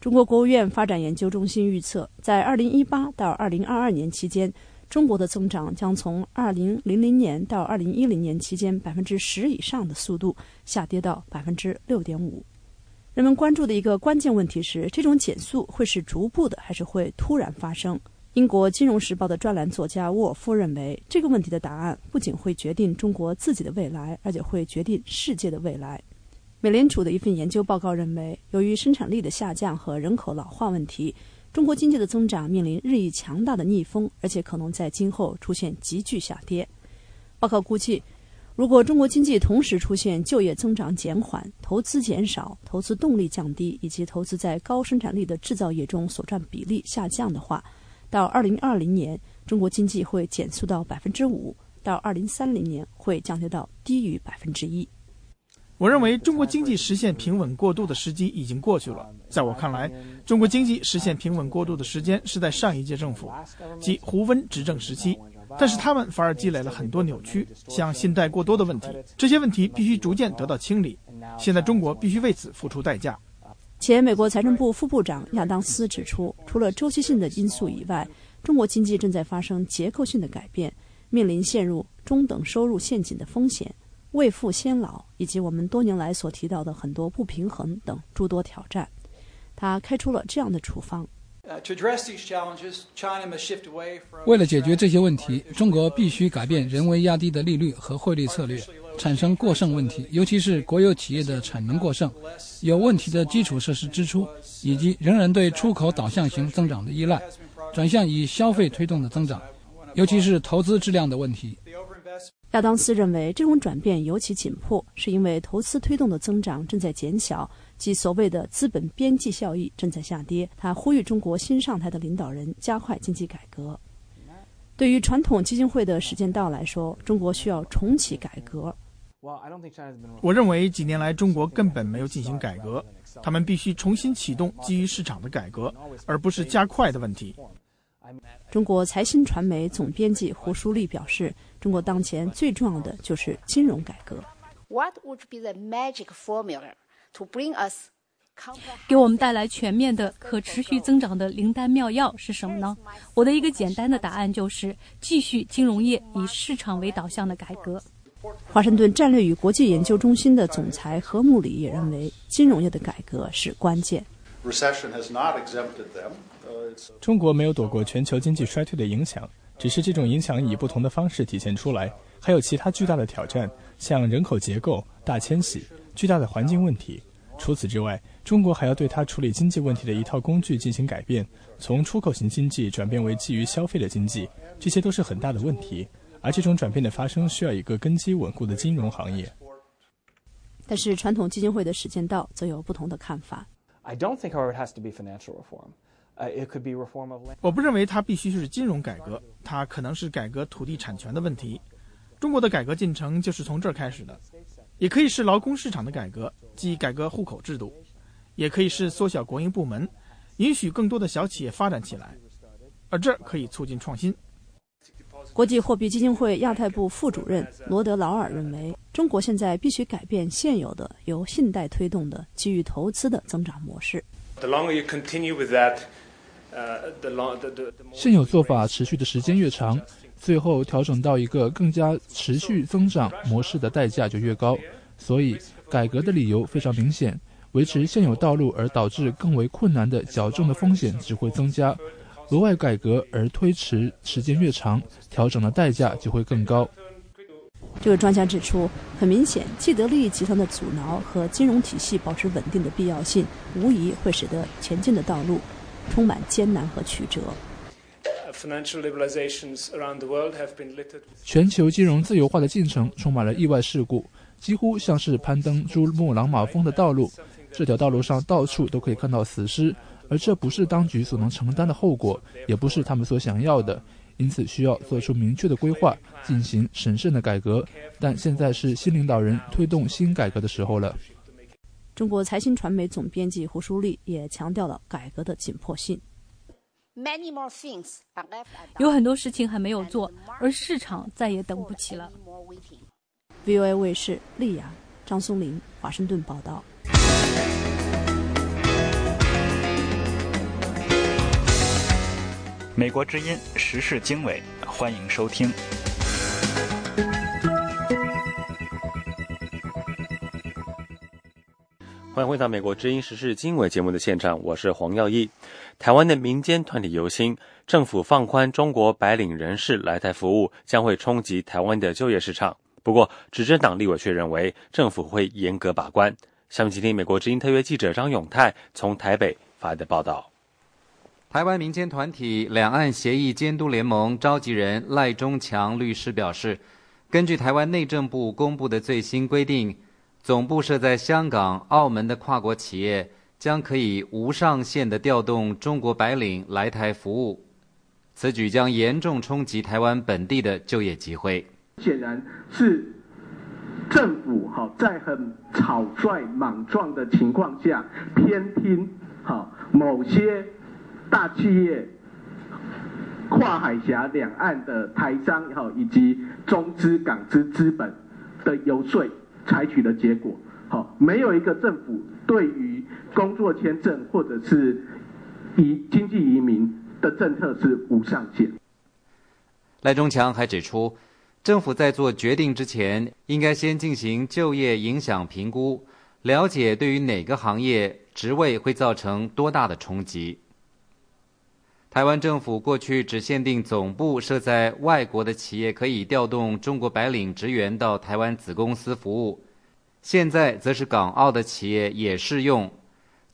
中国国务院发展研究中心预测，在2018到2022年期间，中国的增长将从2000年到2010年期间百分之十以上的速度下跌到百分之六点五。人们关注的一个关键问题是，这种减速会是逐步的，还是会突然发生？英国《金融时报》的专栏作家沃尔夫认为，这个问题的答案不仅会决定中国自己的未来，而且会决定世界的未来。美联储的一份研究报告认为，由于生产力的下降和人口老化问题，中国经济的增长面临日益强大的逆风，而且可能在今后出现急剧下跌。报告估计，如果中国经济同时出现就业增长减缓、投资减少、投资动力降低，以及投资在高生产力的制造业中所占比例下降的话，到二零二零年，中国经济会减速到百分之五；到二零三零年，会降低到低于百分之一。我认为中国经济实现平稳过渡的时机已经过去了。在我看来，中国经济实现平稳过渡的时间是在上一届政府，即胡温执政时期。但是他们反而积累了很多扭曲，像信贷过多的问题。这些问题必须逐渐得到清理。现在中国必须为此付出代价。前美国财政部副部长亚当斯指出，除了周期性的因素以外，中国经济正在发生结构性的改变，面临陷入中等收入陷阱的风险。未富先老，以及我们多年来所提到的很多不平衡等诸多挑战，他开出了这样的处方：为了解决这些问题，中国必须改变人为压低的利率和汇率策略，产生过剩问题，尤其是国有企业的产能过剩，有问题的基础设施支出，以及仍然对出口导向型增长的依赖，转向以消费推动的增长，尤其是投资质量的问题。亚当斯认为，这种转变尤其紧迫，是因为投资推动的增长正在减小，即所谓的资本边际效益正在下跌。他呼吁中国新上台的领导人加快经济改革。对于传统基金会的时间到来说，中国需要重启改革。我认为几年来中国根本没有进行改革，他们必须重新启动基于市场的改革，而不是加快的问题。中国财新传媒总编辑胡舒立表示。中国当前最重要的就是金融改革。给我们带来全面的可持续增长的灵丹妙药是什么呢？我的一个简单的答案就是继续金融业以市场为导向的改革。华盛顿战略与国际研究中心的总裁何穆里也认为，金融业的改革是关键。中国没有躲过全球经济衰退的影响。只是这种影响以不同的方式体现出来，还有其他巨大的挑战，像人口结构、大迁徙、巨大的环境问题。除此之外，中国还要对它处理经济问题的一套工具进行改变，从出口型经济转变为基于消费的经济，这些都是很大的问题。而这种转变的发生需要一个根基稳固的金融行业。但是，传统基金会的史建道则有不同的看法。I don't think, however, it has to be financial reform. 我不认为它必须是金融改革，它可能是改革土地产权的问题。中国的改革进程就是从这儿开始的，也可以是劳工市场的改革，即改革户口制度，也可以是缩小国营部门，允许更多的小企业发展起来，而这可以促进创新。国际货币基金会亚太部副主任罗德劳尔认为，中国现在必须改变现有的由信贷推动的基于投资的增长模式。现有做法持续的时间越长，最后调整到一个更加持续增长模式的代价就越高。所以，改革的理由非常明显：维持现有道路而导致更为困难的矫正的风险只会增加；额外改革而推迟时间越长，调整的代价就会更高。这个专家指出，很明显，既得利益集团的阻挠和金融体系保持稳定的必要性，无疑会使得前进的道路。充满艰难和曲折。全球金融自由化的进程充满了意外事故，几乎像是攀登珠穆朗玛峰的道路。这条道路上到处都可以看到死尸，而这不是当局所能承担的后果，也不是他们所想要的。因此，需要做出明确的规划，进行审慎的改革。但现在是新领导人推动新改革的时候了。中国财新传媒总编辑胡舒立也强调了改革的紧迫性。有很多事情还没有做，而市场再也等不起了。VOA 卫视利亚张松林华盛顿报道。美国之音时事经纬，欢迎收听。欢迎回到美国之音时事经纬节目的现场，我是黄耀义。台湾的民间团体游心，政府放宽中国白领人士来台服务，将会冲击台湾的就业市场。不过，执政党立委却认为政府会严格把关。下面请听美国之音特约记者张永泰从台北发的报道。台湾民间团体两岸协议监督联盟召集人赖中强律师表示，根据台湾内政部公布的最新规定。总部设在香港、澳门的跨国企业将可以无上限的调动中国白领来台服务，此举将严重冲击台湾本地的就业机会。显然是政府哈在很草率、莽撞的情况下，偏听哈某些大企业、跨海峡两岸的台商哈以及中资、港资资本的游说。采取的结果，好，没有一个政府对于工作签证或者是移经济移民的政策是无上限。赖中强还指出，政府在做决定之前，应该先进行就业影响评估，了解对于哪个行业职位会造成多大的冲击。台湾政府过去只限定总部设在外国的企业可以调动中国白领职员到台湾子公司服务，现在则是港澳的企业也适用，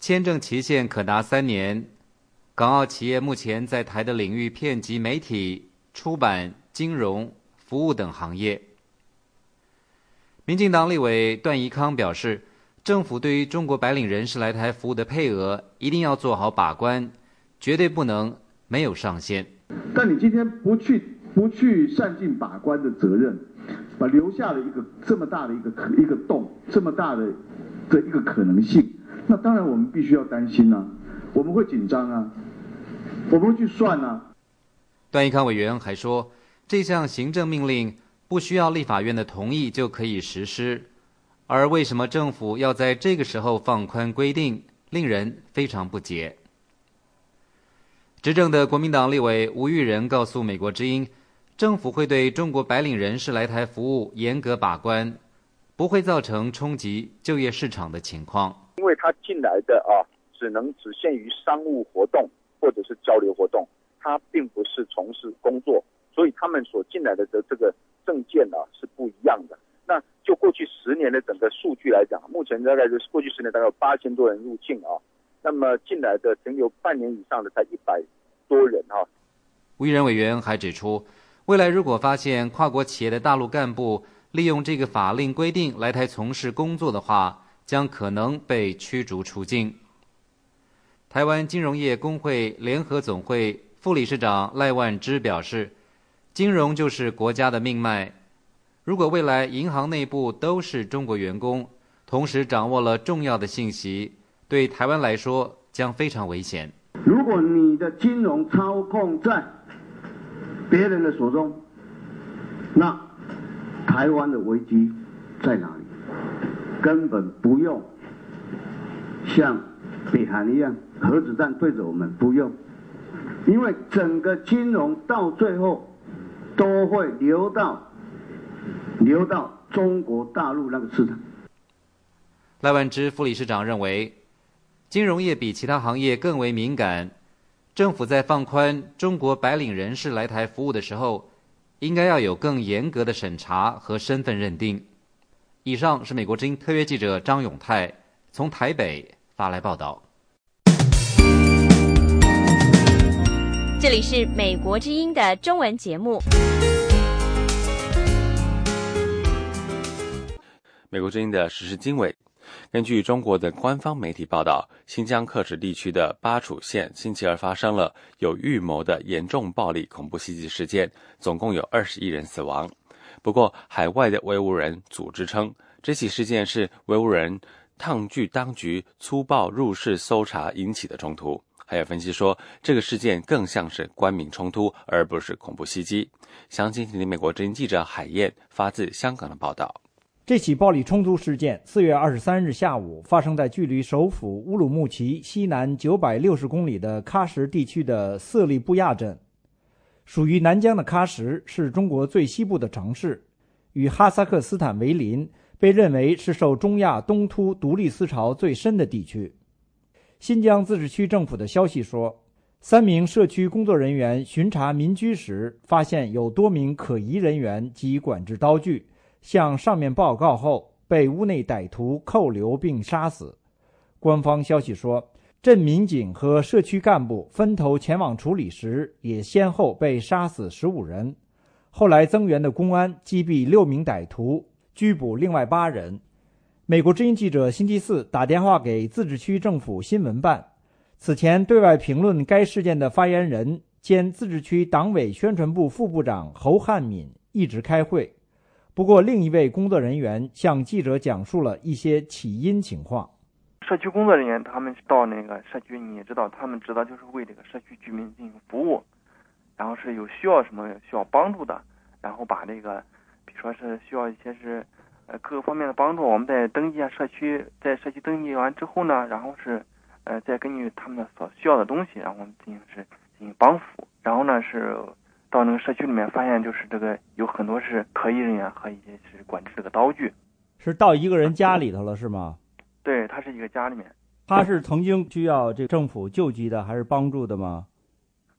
签证期限可达三年。港澳企业目前在台的领域遍及媒体、出版、金融、服务等行业。民进党立委段宜康表示，政府对于中国白领人士来台服务的配额一定要做好把关，绝对不能。没有上限，但你今天不去不去善尽把关的责任，把留下了一个这么大的一个一个洞，这么大的的一个可能性，那当然我们必须要担心啊，我们会紧张啊，我们会去算啊。段义康委员还说，这项行政命令不需要立法院的同意就可以实施，而为什么政府要在这个时候放宽规定，令人非常不解。执政的国民党立委吴玉仁告诉美国之音，政府会对中国白领人士来台服务严格把关，不会造成冲击就业市场的情况。因为他进来的啊，只能只限于商务活动或者是交流活动，他并不是从事工作，所以他们所进来的的这个证件呢是不一样的。那就过去十年的整个数据来讲，目前大概就是过去十年大概有八千多人入境啊，那么进来的停留半年以上的才一百。多人哈，吴仁委员还指出，未来如果发现跨国企业的大陆干部利用这个法令规定来台从事工作的话，将可能被驱逐出境。台湾金融业工会联合总会副理事长赖万之表示，金融就是国家的命脉，如果未来银行内部都是中国员工，同时掌握了重要的信息，对台湾来说将非常危险。如果你的金融操控在别人的手中，那台湾的危机在哪里？根本不用像北韩一样核子弹对着我们，不用，因为整个金融到最后都会流到流到中国大陆那个市场。赖万之副理事长认为。金融业比其他行业更为敏感，政府在放宽中国白领人士来台服务的时候，应该要有更严格的审查和身份认定。以上是美国之音特约记者张永泰从台北发来报道。这里是美国之音的中文节目。美国之音的时事经纬。根据中国的官方媒体报道，新疆克什地区的巴楚县星期二发生了有预谋的严重暴力恐怖袭击事件，总共有二十一人死亡。不过，海外的维吾人组织称，这起事件是维吾人抗拒当局粗暴入室搜查引起的冲突。还有分析说，这个事件更像是官民冲突，而不是恐怖袭击。详情，请听美国之音记者海燕发自香港的报道。这起暴力冲突事件，四月二十三日下午发生在距离首府乌鲁木齐西南九百六十公里的喀什地区的色利布亚镇。属于南疆的喀什是中国最西部的城市，与哈萨克斯坦为邻，被认为是受中亚东突独立思潮最深的地区。新疆自治区政府的消息说，三名社区工作人员巡查民居时，发现有多名可疑人员及管制刀具。向上面报告后，被屋内歹徒扣留并杀死。官方消息说，镇民警和社区干部分头前往处理时，也先后被杀死十五人。后来增援的公安击毙六名歹徒，拘捕另外八人。美国之音记者星期四打电话给自治区政府新闻办，此前对外评论该事件的发言人兼自治区党委宣传部副部长侯汉敏一直开会。不过，另一位工作人员向记者讲述了一些起因情况。社区工作人员他们到那个社区，你也知道，他们知道就是为这个社区居民进行服务，然后是有需要什么需要帮助的，然后把这个，比如说是需要一些是，呃各个方面的帮助，我们在登记下社区，在社区登记完之后呢，然后是，呃再根据他们的所需要的东西，然后进行是进行帮扶，然后呢是。到那个社区里面，发现就是这个有很多是可疑人员和一些是管制这个刀具，是到一个人家里头了，是吗？对他是一个家里面，他是曾经需要这政府救济的还是帮助的吗？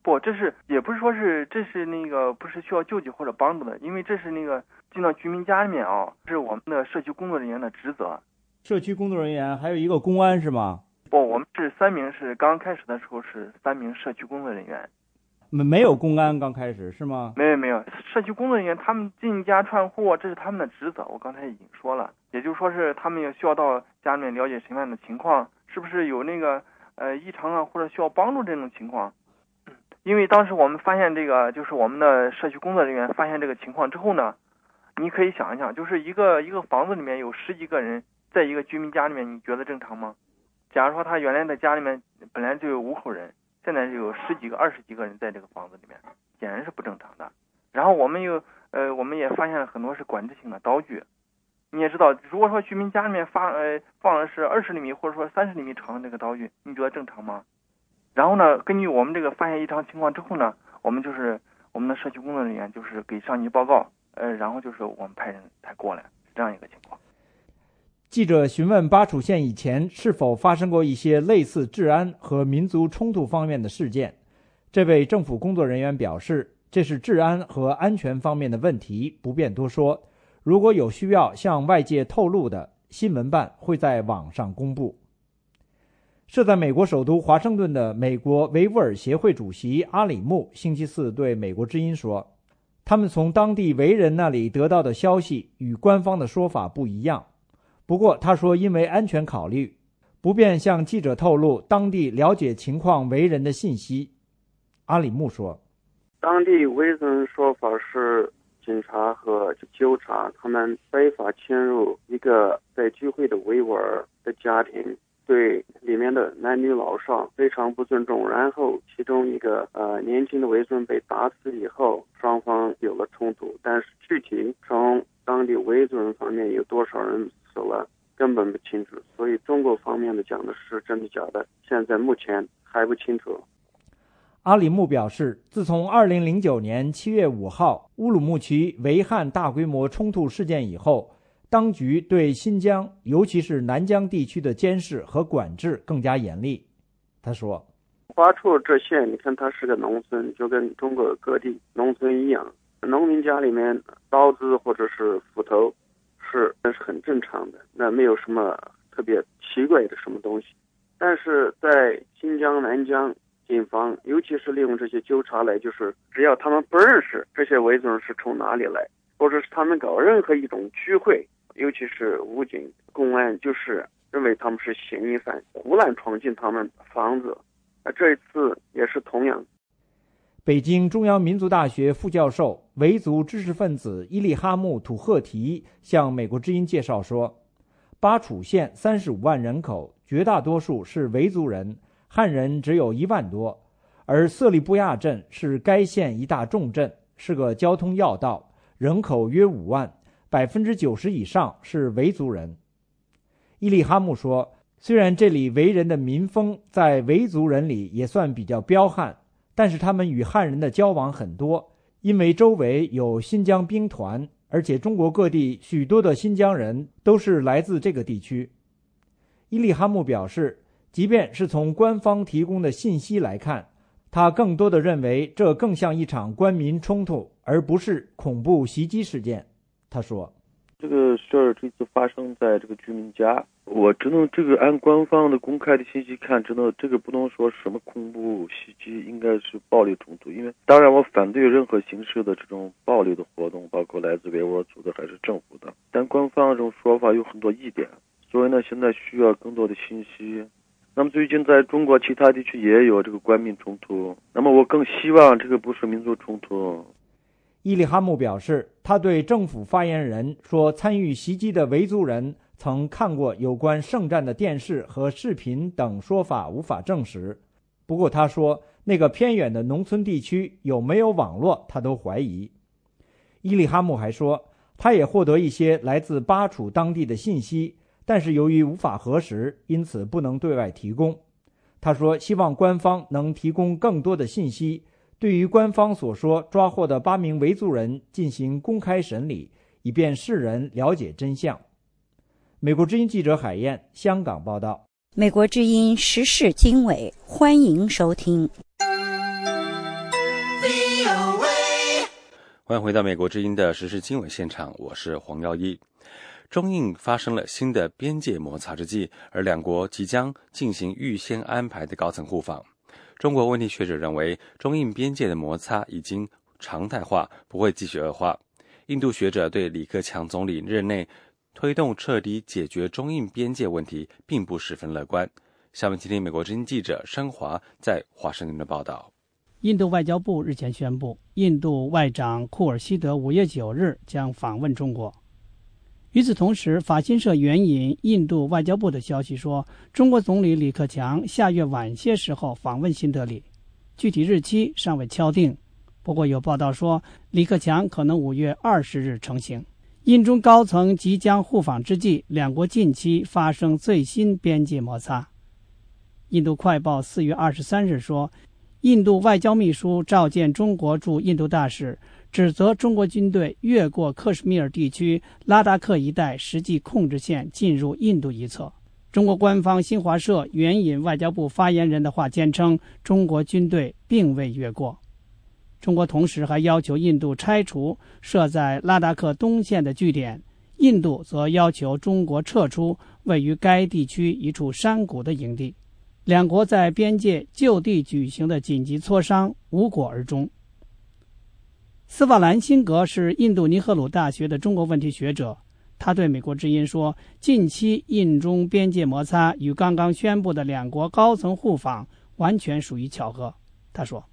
不，这是也不是说是这是那个不是需要救济或者帮助的，因为这是那个进到居民家里面啊，这是我们的社区工作人员的职责。社区工作人员还有一个公安是吗？不，我们是三名，是刚开始的时候是三名社区工作人员。没没有公安刚开始是吗？没有没有，社区工作人员他们进家串户，这是他们的职责。我刚才已经说了，也就是说是他们也需要到家里面了解什么样的情况，是不是有那个呃异常啊，或者需要帮助这种情况。因为当时我们发现这个，就是我们的社区工作人员发现这个情况之后呢，你可以想一想，就是一个一个房子里面有十几个人，在一个居民家里面，你觉得正常吗？假如说他原来的家里面本来就有五口人，现在就有十几个、二十几个人在这个房子里面，显然是不正常的。然后我们又呃，我们也发现了很多是管制性的刀具。你也知道，如果说居民家里面发呃放的是二十厘米或者说三十厘米长的这个刀具，你觉得正常吗？然后呢，根据我们这个发现异常情况之后呢，我们就是我们的社区工作人员就是给上级报告，呃，然后就是我们派人才过来，是这样一个情况。记者询问巴楚县以前是否发生过一些类似治安和民族冲突方面的事件，这位政府工作人员表示，这是治安和安全方面的问题，不便多说。如果有需要向外界透露的，新闻办会在网上公布。设在美国首都华盛顿的美国维吾尔协会主席阿里木星期四对美国之音说：“他们从当地维人那里得到的消息与官方的说法不一样。不过，他说因为安全考虑，不便向记者透露当地了解情况维人的信息。”阿里木说：“当地维族人说法是，警察和纠察他们非法侵入一个在聚会的维吾尔的家庭。”对里面的男女老少非常不尊重，然后其中一个呃年轻的维族人被打死以后，双方有了冲突，但是具体从当地维族人方面有多少人死了根本不清楚，所以中国方面的讲的是真的假的，现在目前还不清楚。阿里木表示，自从2009年7月5号乌鲁木齐维汉大规模冲突事件以后。当局对新疆，尤其是南疆地区的监视和管制更加严厉。他说：“华处这县，你看它是个农村，就跟中国各地农村一样，农民家里面刀子或者是斧头是那是很正常的，那没有什么特别奇怪的什么东西。但是在新疆南疆，警方尤其是利用这些纠察来，就是只要他们不认识这些维族人是从哪里来，或者是他们搞任何一种聚会。”尤其是武警、公安，就是认为他们是嫌疑犯，胡乱闯进他们房子。那，这一次也是同样。北京中央民族大学副教授、维族知识分子伊利哈木·土赫提向美国之音介绍说，巴楚县三十五万人口，绝大多数是维族人，汉人只有一万多。而色利布亚镇是该县一大重镇，是个交通要道，人口约五万。百分之九十以上是维族人，伊利哈木说：“虽然这里维人的民风在维族人里也算比较彪悍，但是他们与汉人的交往很多，因为周围有新疆兵团，而且中国各地许多的新疆人都是来自这个地区。”伊利哈木表示，即便是从官方提供的信息来看，他更多的认为这更像一场官民冲突，而不是恐怖袭击事件。他说：“这个事儿这次发生在这个居民家，我只能这个按官方的公开的信息看，只能这个不能说什么恐怖袭击，应该是暴力冲突。因为当然我反对任何形式的这种暴力的活动，包括来自维吾尔族的还是政府的。但官方这种说法有很多疑点，所以呢，现在需要更多的信息。那么最近在中国其他地区也有这个官民冲突，那么我更希望这个不是民族冲突。”伊利哈木表示，他对政府发言人说参与袭击的维族人曾看过有关圣战的电视和视频等说法无法证实。不过，他说那个偏远的农村地区有没有网络，他都怀疑。伊利哈木还说，他也获得一些来自巴楚当地的信息，但是由于无法核实，因此不能对外提供。他说，希望官方能提供更多的信息。对于官方所说抓获的八名维族人进行公开审理，以便世人了解真相。美国之音记者海燕，香港报道。美国之音时事经纬，欢迎收听。欢迎回到美国之音的时事经纬现场，我是黄耀一。中印发生了新的边界摩擦之际，而两国即将进行预先安排的高层互访。中国问题学者认为，中印边界的摩擦已经常态化，不会继续恶化。印度学者对李克强总理任内推动彻底解决中印边界问题，并不十分乐观。下面听听美国之音记者申华在华盛顿的报道。印度外交部日前宣布，印度外长库尔希德五月九日将访问中国。与此同时，法新社援引印度外交部的消息说，中国总理李克强下月晚些时候访问新德里，具体日期尚未敲定。不过有报道说，李克强可能五月二十日成行。印中高层即将互访之际，两国近期发生最新边界摩擦。印度快报四月二十三日说，印度外交秘书召见中国驻印度大使。指责中国军队越过克什米尔地区拉达克一带实际控制线进入印度一侧。中国官方新华社援引外交部发言人的话坚称，中国军队并未越过。中国同时还要求印度拆除设在拉达克东线的据点，印度则要求中国撤出位于该地区一处山谷的营地。两国在边界就地举行的紧急磋商无果而终。斯瓦兰辛格是印度尼赫鲁大学的中国问题学者，他对美国之音说：“近期印中边界摩擦与刚刚宣布的两国高层互访完全属于巧合。”他说。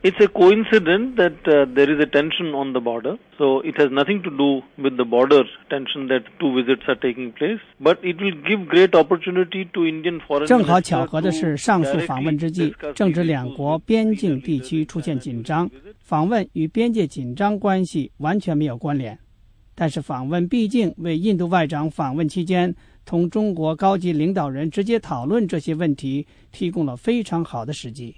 It's a coincidence that uh, there is a tension on the border. So it has nothing to do with the border tension that two visits are taking place. But it will give great opportunity to Indian foreign 正好巧合的是，上述访问之际，正值两国边境地区出现紧张，访问与边界紧张关系完全没有关联。但是访问毕竟为印度外长访问期间同中国高级领导人直接讨论这些问题提供了非常好的时机。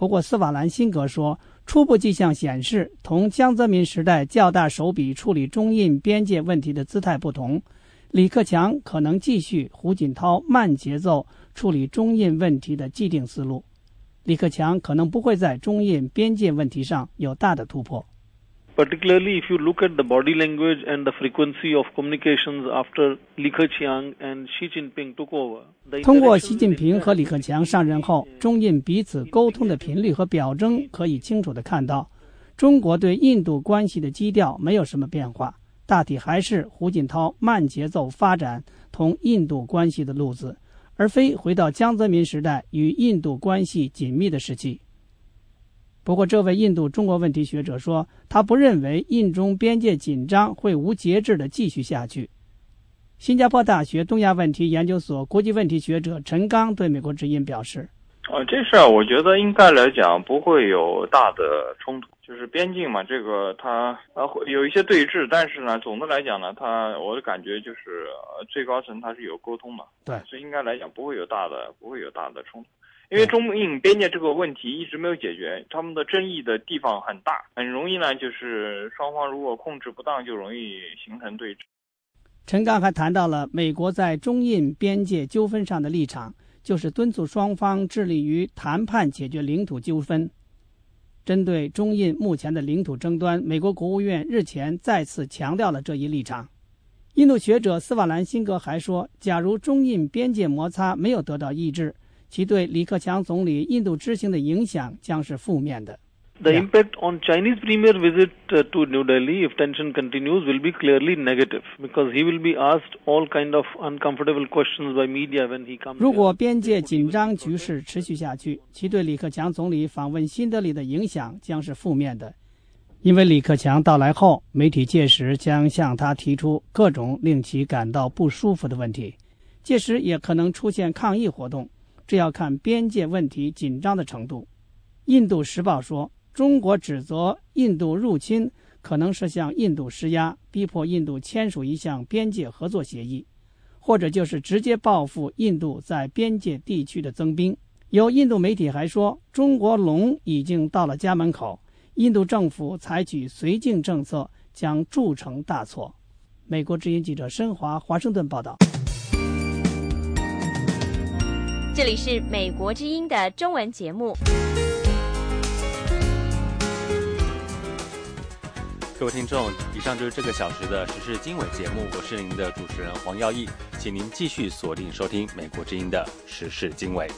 不过，斯瓦兰辛格说，初步迹象显示，同江泽民时代较大手笔处理中印边界问题的姿态不同，李克强可能继续胡锦涛慢节奏处理中印问题的既定思路。李克强可能不会在中印边界问题上有大的突破。Particularly if you look at the body language and the frequency of communications after Li Keqiang and Xi Jinping took over. 通过习近平和李克强上任后，中印彼此沟通的频率和表征可以清楚地看到，中国对印度关系的基调没有什么变化，大体还是胡锦涛慢节奏发展同印度关系的路子，而非回到江泽民时代与印度关系紧密的时期。不过，这位印度中国问题学者说，他不认为印中边界紧张会无节制地继续下去。新加坡大学东亚问题研究所国际问题学者陈刚对美国之音表示：“啊，这事儿我觉得应该来讲不会有大的冲突，就是边境嘛，这个它啊会有一些对峙，但是呢，总的来讲呢，它我的感觉就是最高层它是有沟通嘛，对，所以应该来讲不会有大的不会有大的冲突。”因为中印边界这个问题一直没有解决，他们的争议的地方很大，很容易呢，就是双方如果控制不当，就容易形成对峙。陈刚还谈到了美国在中印边界纠纷上的立场，就是敦促双方致力于谈判解决领土纠纷。针对中印目前的领土争端，美国国务院日前再次强调了这一立场。印度学者斯瓦兰辛格还说，假如中印边界摩擦没有得到抑制，其对李克强总理印度之行的影响将是负面的。The impact on Chinese premier visit to New Delhi, if tension continues, will be clearly negative because he will be asked all kind of uncomfortable questions by media when he comes. 如果边界紧张局势持续下去，其对李克强总理访问新德里的影响将是负面的，因为李克强到来后，媒体届时将向他提出各种令其感到不舒服的问题，届时也可能出现抗议活动。这要看边界问题紧张的程度。印度时报说，中国指责印度入侵可能是向印度施压，逼迫印度签署一项边界合作协议，或者就是直接报复印度在边界地区的增兵。有印度媒体还说，中国龙已经到了家门口，印度政府采取绥靖政策将铸成大错。美国之音记者申华华盛顿报道。这里是美国之音的中文节目。各位听众，以上就是这个小时的时事经纬节目，我是您的主持人黄耀义，请您继续锁定收听美国之音的时事经纬。